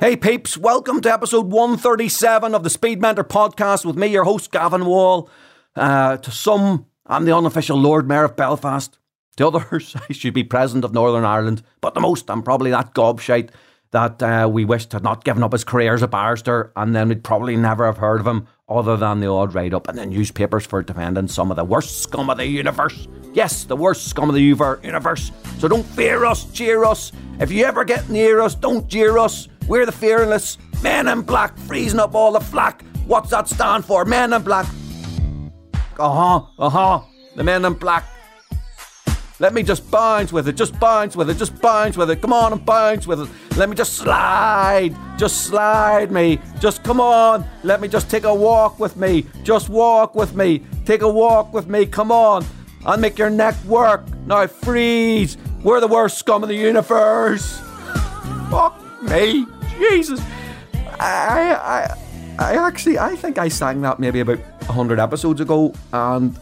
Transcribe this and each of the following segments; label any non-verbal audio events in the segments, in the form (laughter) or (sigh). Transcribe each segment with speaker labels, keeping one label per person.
Speaker 1: Hey peeps, welcome to episode 137 of the Speed Mentor podcast with me, your host Gavan Wall. Uh, to some, I'm the unofficial Lord Mayor of Belfast. To others, (laughs) I should be President of Northern Ireland. But the most, I'm probably that gobshite that uh, we wished had not given up his career as a barrister, and then we'd probably never have heard of him other than the odd write up in the newspapers for defending some of the worst scum of the universe. Yes, the worst scum of the universe. So don't fear us, cheer us. If you ever get near us, don't jeer us. We're the fearless men in black, freezing up all the flack. What's that stand for? Men in black. Uh huh, uh huh. The men in black. Let me just bounce with it, just bounce with it, just bounce with it. Come on and bounce with it. Let me just slide, just slide me. Just come on. Let me just take a walk with me. Just walk with me. Take a walk with me. Come on. I'll make your neck work. Now freeze. We're the worst scum of the universe. Fuck me. Jesus. I, I, I actually, I think I sang that maybe about 100 episodes ago and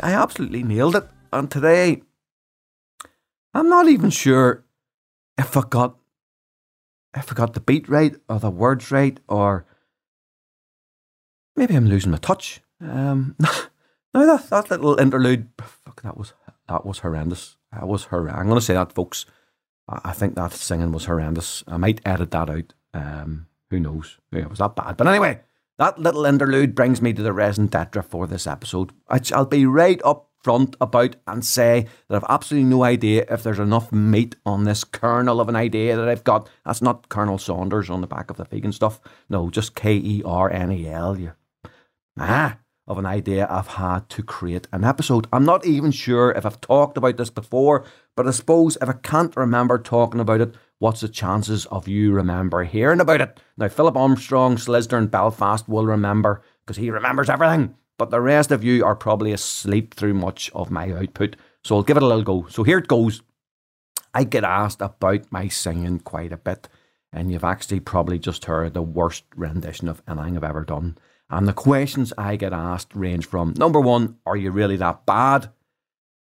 Speaker 1: I absolutely nailed it. And today, I'm not even sure if I got if I got the beat right or the words right or maybe I'm losing my touch. Um, (laughs) no, that, that little interlude, fuck, that was that was horrendous. That was horrendous. I'm going to say that, folks. I, think that singing was horrendous. I might edit that out. Um, who knows? Yeah, it was that bad. But anyway, that little interlude brings me to the raison d'être for this episode. I'll be right up front about and say that I've absolutely no idea if there's enough meat on this kernel of an idea that I've got. That's not Colonel Saunders on the back of the vegan stuff. No, just K E R N E L. You ah of an idea I've had to create an episode. I'm not even sure if I've talked about this before, but I suppose if I can't remember talking about it, what's the chances of you remember hearing about it? Now, Philip Armstrong, Slisdern, Belfast will remember because he remembers everything, but the rest of you are probably asleep through much of my output. So I'll give it a little go. So here it goes. I get asked about my singing quite a bit, and you've actually probably just heard the worst rendition of anything I've ever done. And the questions I get asked range from number one, are you really that bad?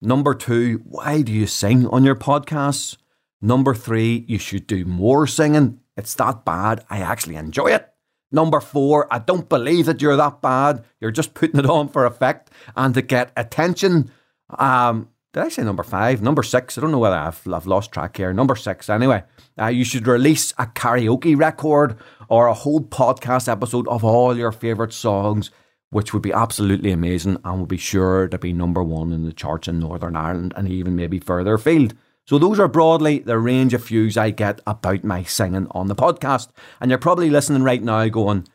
Speaker 1: Number two, why do you sing on your podcasts? Number three, you should do more singing. It's that bad. I actually enjoy it. Number four, I don't believe that you're that bad. You're just putting it on for effect and to get attention. Um, did I say number five? Number six? I don't know whether I've, I've lost track here. Number six, anyway. Uh, you should release a karaoke record or a whole podcast episode of all your favourite songs, which would be absolutely amazing and would be sure to be number one in the charts in Northern Ireland and even maybe further afield. So those are broadly the range of views I get about my singing on the podcast. And you're probably listening right now going,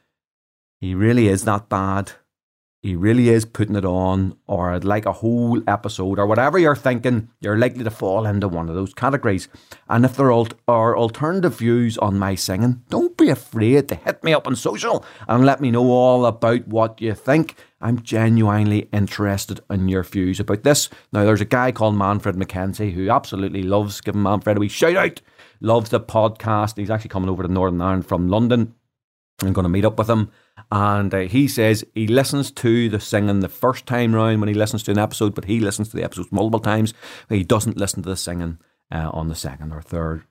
Speaker 1: he really is that bad. He really is putting it on, or I'd like a whole episode, or whatever you're thinking, you're likely to fall into one of those categories. And if there are alternative views on my singing, don't be afraid to hit me up on social and let me know all about what you think. I'm genuinely interested in your views about this. Now, there's a guy called Manfred McKenzie who absolutely loves giving Manfred a wee shout out, loves the podcast. He's actually coming over to Northern Ireland from London. I'm going to meet up with him. And uh, he says he listens to the singing the first time round when he listens to an episode, but he listens to the episodes multiple times. He doesn't listen to the singing uh, on the second or third.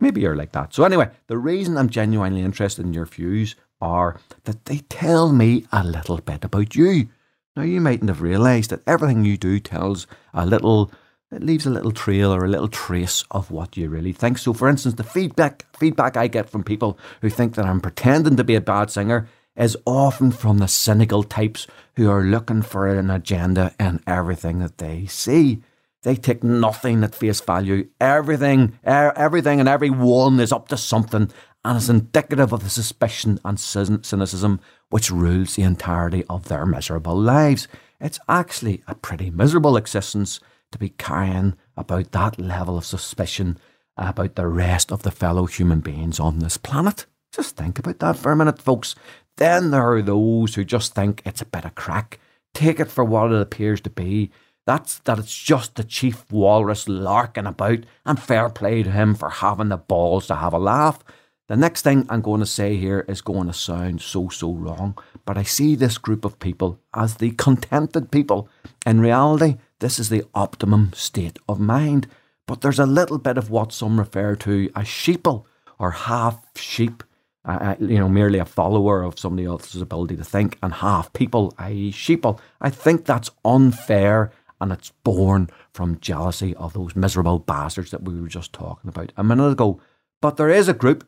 Speaker 1: Maybe you're like that. So, anyway, the reason I'm genuinely interested in your views are that they tell me a little bit about you. Now, you mightn't have realised that everything you do tells a little it leaves a little trail or a little trace of what you really think. So, for instance, the feedback feedback I get from people who think that I'm pretending to be a bad singer is often from the cynical types who are looking for an agenda in everything that they see. They take nothing at face value. Everything, er, everything, and everyone is up to something, and is indicative of the suspicion and cynicism which rules the entirety of their miserable lives. It's actually a pretty miserable existence to be carrying about that level of suspicion about the rest of the fellow human beings on this planet. Just think about that for a minute, folks. Then there are those who just think it's a bit of crack, take it for what it appears to be. That's that it's just the chief walrus larking about, and fair play to him for having the balls to have a laugh. The next thing I'm going to say here is going to sound so, so wrong, but I see this group of people as the contented people. In reality, this is the optimum state of mind, but there's a little bit of what some refer to as sheeple or half sheep, uh, you know, merely a follower of somebody else's ability to think, and half people, i.e., sheeple. I think that's unfair and it's born from jealousy of those miserable bastards that we were just talking about a minute ago. But there is a group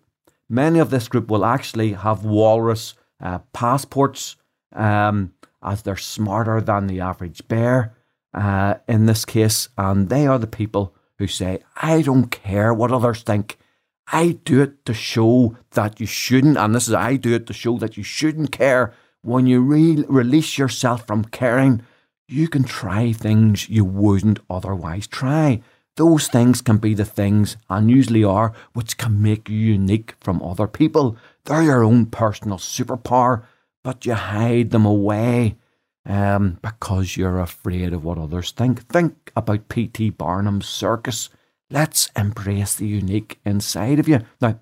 Speaker 1: Many of this group will actually have walrus uh, passports, um, as they're smarter than the average bear uh, in this case, and they are the people who say, I don't care what others think. I do it to show that you shouldn't, and this is I do it to show that you shouldn't care. When you re- release yourself from caring, you can try things you wouldn't otherwise try. Those things can be the things, and usually are, which can make you unique from other people. They're your own personal superpower, but you hide them away um, because you're afraid of what others think. Think about P.T. Barnum's circus. Let's embrace the unique inside of you. Now,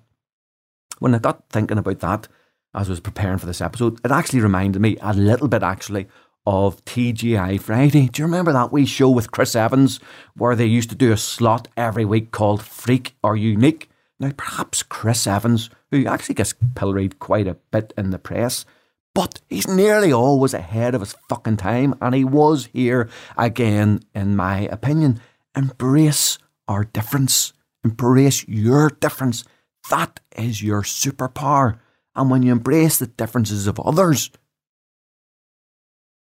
Speaker 1: when I got thinking about that as I was preparing for this episode, it actually reminded me a little bit actually of TFI Friday. Do you remember that wee show with Chris Evans where they used to do a slot every week called Freak or Unique? Now, perhaps Chris Evans, who actually gets pilloried quite a bit in the press, but he's nearly always ahead of his fucking time, and he was here again, in my opinion. Embrace our difference. Embrace your difference. That is your superpower. And when you embrace the differences of others,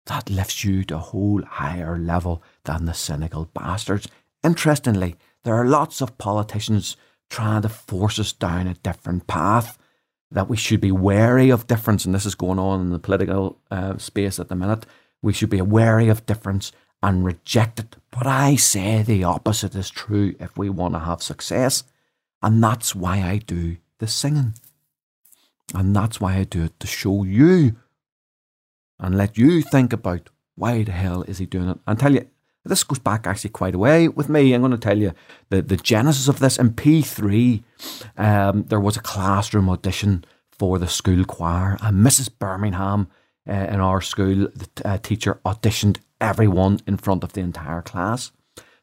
Speaker 1: that lifts you to a whole higher level than the cynical bastards. Interestingly, there are lots of politicians trying to force us down a different path, that we should be wary of difference, and this is going on in the political uh, space at the minute. We should be wary of difference and reject it. But I say the opposite is true if we want to have success. And that's why I do the singing. And that's why I do it to show you and let you think about why the hell is he doing it. And tell you, this goes back actually quite a way with me. I'm going to tell you the, the genesis of this. In P3, um, there was a classroom audition for the school choir, and Mrs. Birmingham uh, in our school, the uh, teacher auditioned everyone in front of the entire class.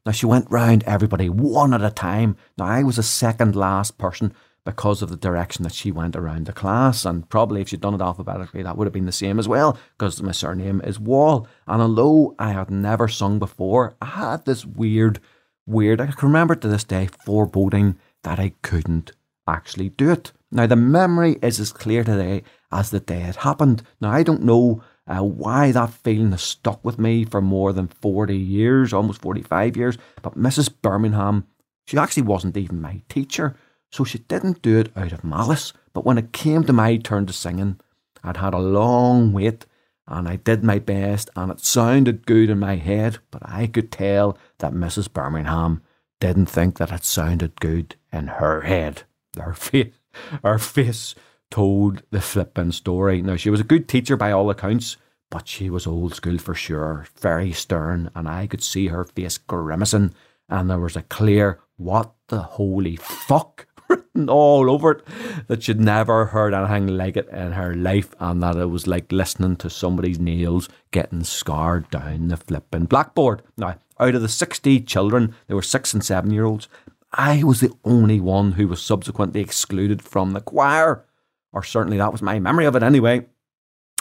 Speaker 1: Now, she went round everybody one at a time. Now, I was the second last person because of the direction that she went around the class. And probably if she'd done it alphabetically, that would have been the same as well, because my surname is Wall. And although I had never sung before, I had this weird, weird, I can remember to this day, foreboding that I couldn't actually do it. Now, the memory is as clear today as the day it happened. Now, I don't know uh, why that feeling has stuck with me for more than 40 years, almost 45 years, but Mrs. Birmingham, she actually wasn't even my teacher. So she didn't do it out of malice, but when it came to my turn to singing, I'd had a long wait and I did my best and it sounded good in my head, but I could tell that Mrs. Birmingham didn't think that it sounded good in her head. (laughs) Her face, her face told the flippin' story. Now, she was a good teacher by all accounts, but she was old school for sure, very stern, and I could see her face grimacing, and there was a clear, what the holy fuck written all over it that she'd never heard anything like it in her life and that it was like listening to somebody's nails getting scarred down the flipping blackboard. Now, out of the 60 children, there were six and seven year olds. I was the only one who was subsequently excluded from the choir, or certainly that was my memory of it anyway.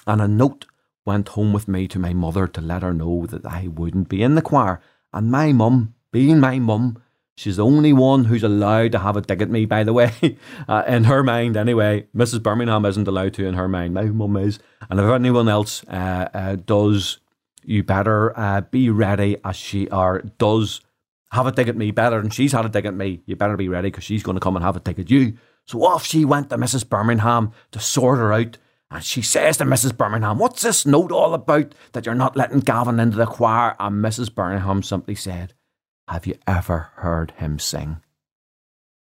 Speaker 1: And a note went home with me to my mother to let her know that I wouldn't be in the choir. And my mum, being my mum, She's the only one who's allowed to have a dig at me, by the way. (laughs) Uh, in her mind, anyway. Mrs. Birmingham isn't allowed to in her mind. My mum is. And if anyone else uh, uh, does, you better uh, be ready as she or does have a dig at me better than she's had a dig at me. You better be ready because she's going to come and have a dig at you. So off she went to Mrs. Birmingham to sort her out. And she says to Mrs. Birmingham, What's this note all about that you're not letting Gavan into the choir? And Mrs. Birmingham simply said, have you ever heard him sing?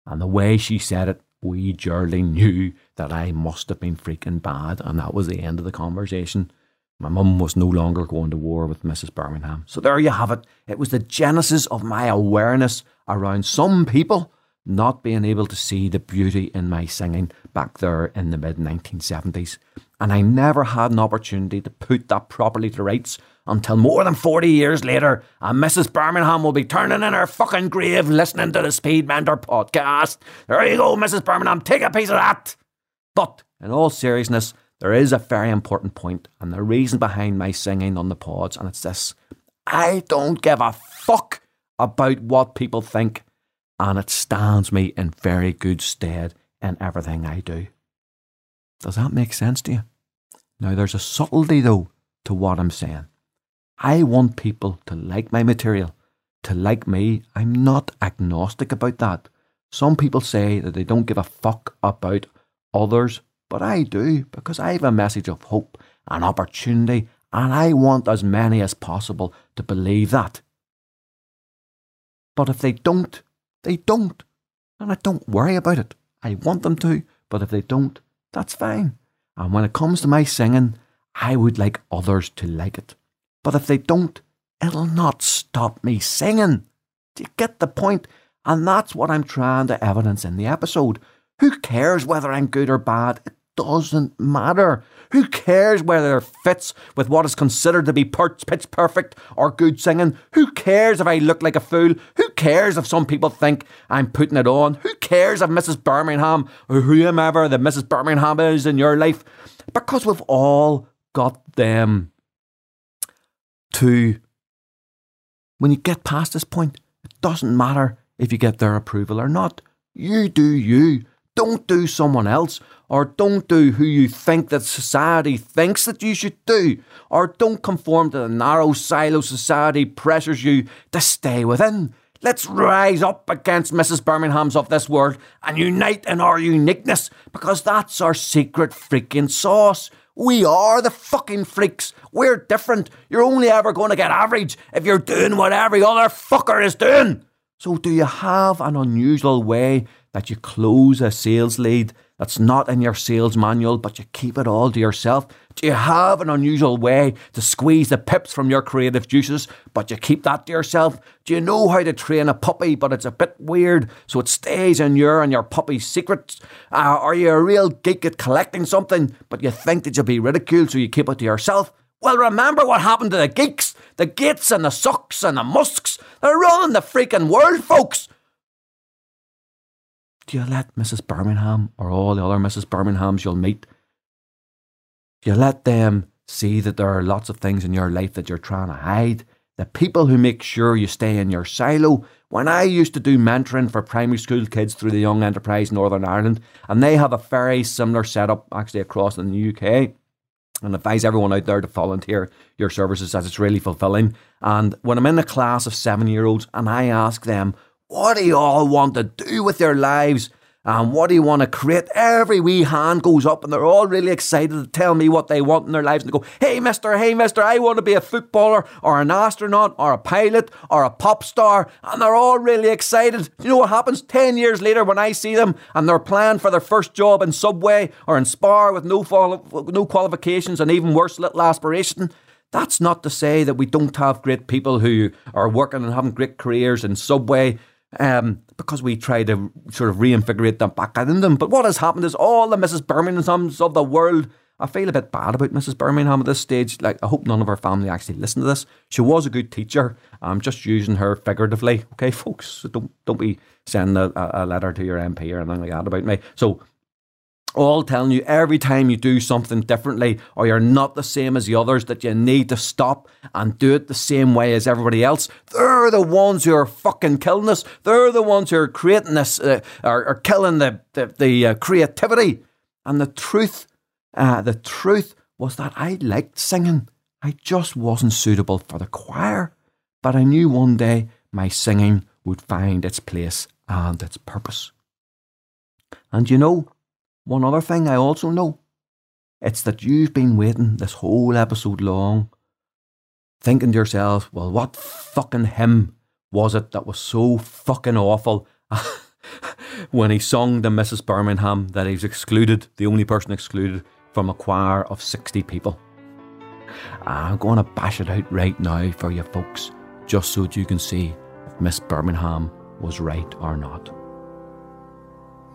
Speaker 1: And the way she said it, we Geraldine knew that I must have been freaking bad, and that was the end of the conversation. My mum was no longer going to war with Mrs. Birmingham. So there you have it. It was the genesis of my awareness around some people not being able to see the beauty in my singing back there in the mid 1970s. And I never had an opportunity to put that properly to rights until more than 40 years later, and Mrs. Birmingham will be turning in her fucking grave listening to the Speed Mentor podcast. There you go, Mrs. Birmingham, take a piece of that. But in all seriousness, there is a very important point and the reason behind my singing on the pods, and it's this I don't give a fuck about what people think, and it stands me in very good stead in everything I do. Does that make sense to you? Now, there's a subtlety, though, to what I'm saying. I want people to like my material, to like me. I'm not agnostic about that. Some people say that they don't give a fuck about others, but I do because I have a message of hope and opportunity, and I want as many as possible to believe that. But if they don't, they don't. And I don't worry about it. I want them to, but if they don't, that's fine. And when it comes to my singing, I would like others to like it. But if they don't, it'll not stop me singing. Do you get the point? And that's what I'm trying to evidence in the episode. Who cares whether I'm good or bad? It doesn't matter. Who cares whether it fits with what is considered to be pitch perfect or good singing? Who cares if I look like a fool? Who cares if some people think I'm putting it on? Who cares if Mrs. Birmingham or whomever the Mrs. Birmingham is in your life? Because we've all got them to. When you get past this point, it doesn't matter if you get their approval or not. You do you. Don't do someone else, or don't do who you think that society thinks that you should do, or don't conform to the narrow silo society pressures you to stay within. Let's rise up against Mrs. Birmingham's of this world and unite in our uniqueness because that's our secret freaking sauce. We are the fucking freaks. We're different. You're only ever going to get average if you're doing what every other fucker is doing. So, do you have an unusual way that you close a sales lead that's not in your sales manual, but you keep it all to yourself? Do you have an unusual way to squeeze the pips from your creative juices, but you keep that to yourself? Do you know how to train a puppy, but it's a bit weird, so it stays in your and your puppy's secrets? Uh, are you a real geek at collecting something, but you think that you'll be ridiculed, so you keep it to yourself? Well, remember what happened to the geeks, the Gates and the Zucks and the Musks. They're running the freaking world, folks. Do you let Mrs. Birmingham or all the other Mrs. Birminghams you'll meet do you let them see that there are lots of things in your life that you're trying to hide. The people who make sure you stay in your silo. When I used to do mentoring for primary school kids through the Young Enterprise Northern Ireland, and they have a very similar setup actually across in the UK. And advise everyone out there to volunteer your services as it's really fulfilling. And when I'm in a class of seven year olds and I ask them, what do you all want to do with your lives? And what do you want to create? Every wee hand goes up and they're all really excited to tell me what they want in their lives. And they go, hey, mister, hey, mister, I want to be a footballer or an astronaut or a pilot or a pop star. And they're all really excited. You know what happens 10 years later when I see them and they're planning for their first job in Subway or in Spar with no, no qualifications and even worse, little aspiration? That's not to say that we don't have great people who are working and having great careers in Subway um, because we try to sort of reinvigorate them back in them. But what has happened is all the Mrs. Birminghams of the world. I feel a bit bad about Mrs. Birmingham at this stage. Like, I hope none of her family actually listen to this. She was a good teacher. I'm just using her figuratively, okay, folks. don't don't be sending a, a letter to your MP or anything like that about me. So all telling you every time you do something differently or you're not the same as the others that you need to stop and do it the same way as everybody else. They're the ones who are fucking killing us. They're the ones who are creating this, uh, are, are killing the, the, the uh, creativity. And the truth, uh, the truth was that I liked singing. I just wasn't suitable for the choir. But I knew one day my singing would find its place and its purpose. And you know, one other thing I also know it's that you've been waiting this whole episode long, thinking to yourself, well, what fucking hymn was it that was so fucking awful (laughs) when he sung to Mrs. Birmingham that he's excluded, the only person excluded from a choir of 60 people? I'm going to bash it out right now for you folks, just so you can see if Miss Birmingham was right or not.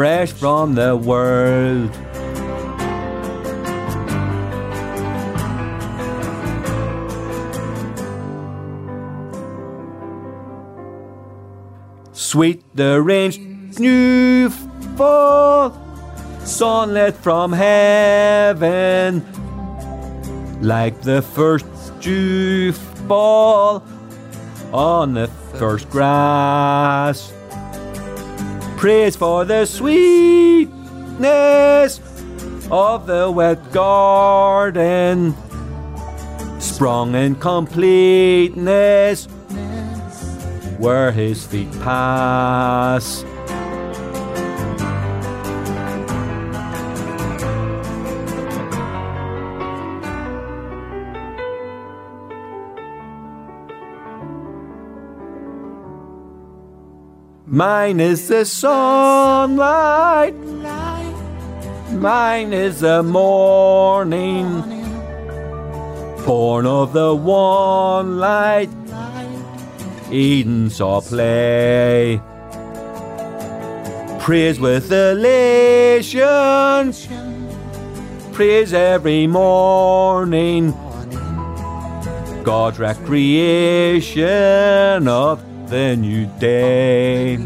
Speaker 1: fresh from the world. Sweet the rain new fall, sunlit from heaven, like the first dew fall on the first grass. Praise for the sweetness of the wet garden, sprung in completeness where his feet pass. Mine is the sunlight, mine is the morning, born of the one light Eden saw play. Praise with elation, praise every morning. God's recreation of the new day.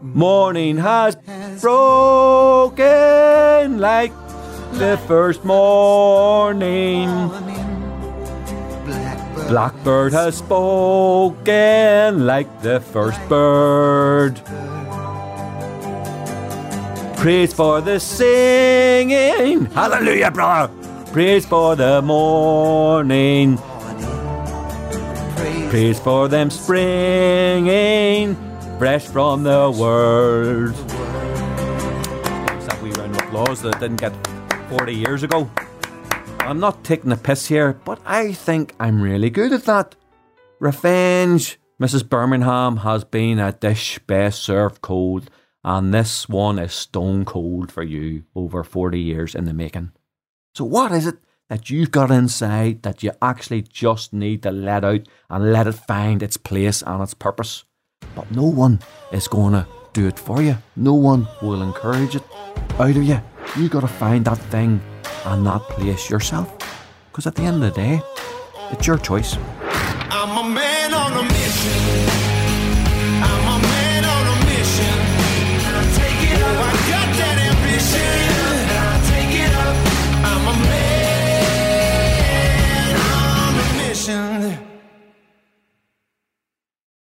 Speaker 1: Morning has broken like the first morning. Blackbird has spoken like the first bird. Praise for the singing. Hallelujah, brother. Praise for the morning. Praise for them springing fresh from the world. It's that wee round of applause that didn't get 40 years ago. I'm not taking a piss here, but I think I'm really good at that. Revenge, Mrs. Birmingham, has been a dish best served cold, and this one is stone cold for you over 40 years in the making. So, what is it that you've got inside that you actually just need to let out and let it find its place and its purpose? But no one is going to do it for you. No one will encourage it out of you. You got to find that thing and that place yourself. Because at the end of the day, it's your choice.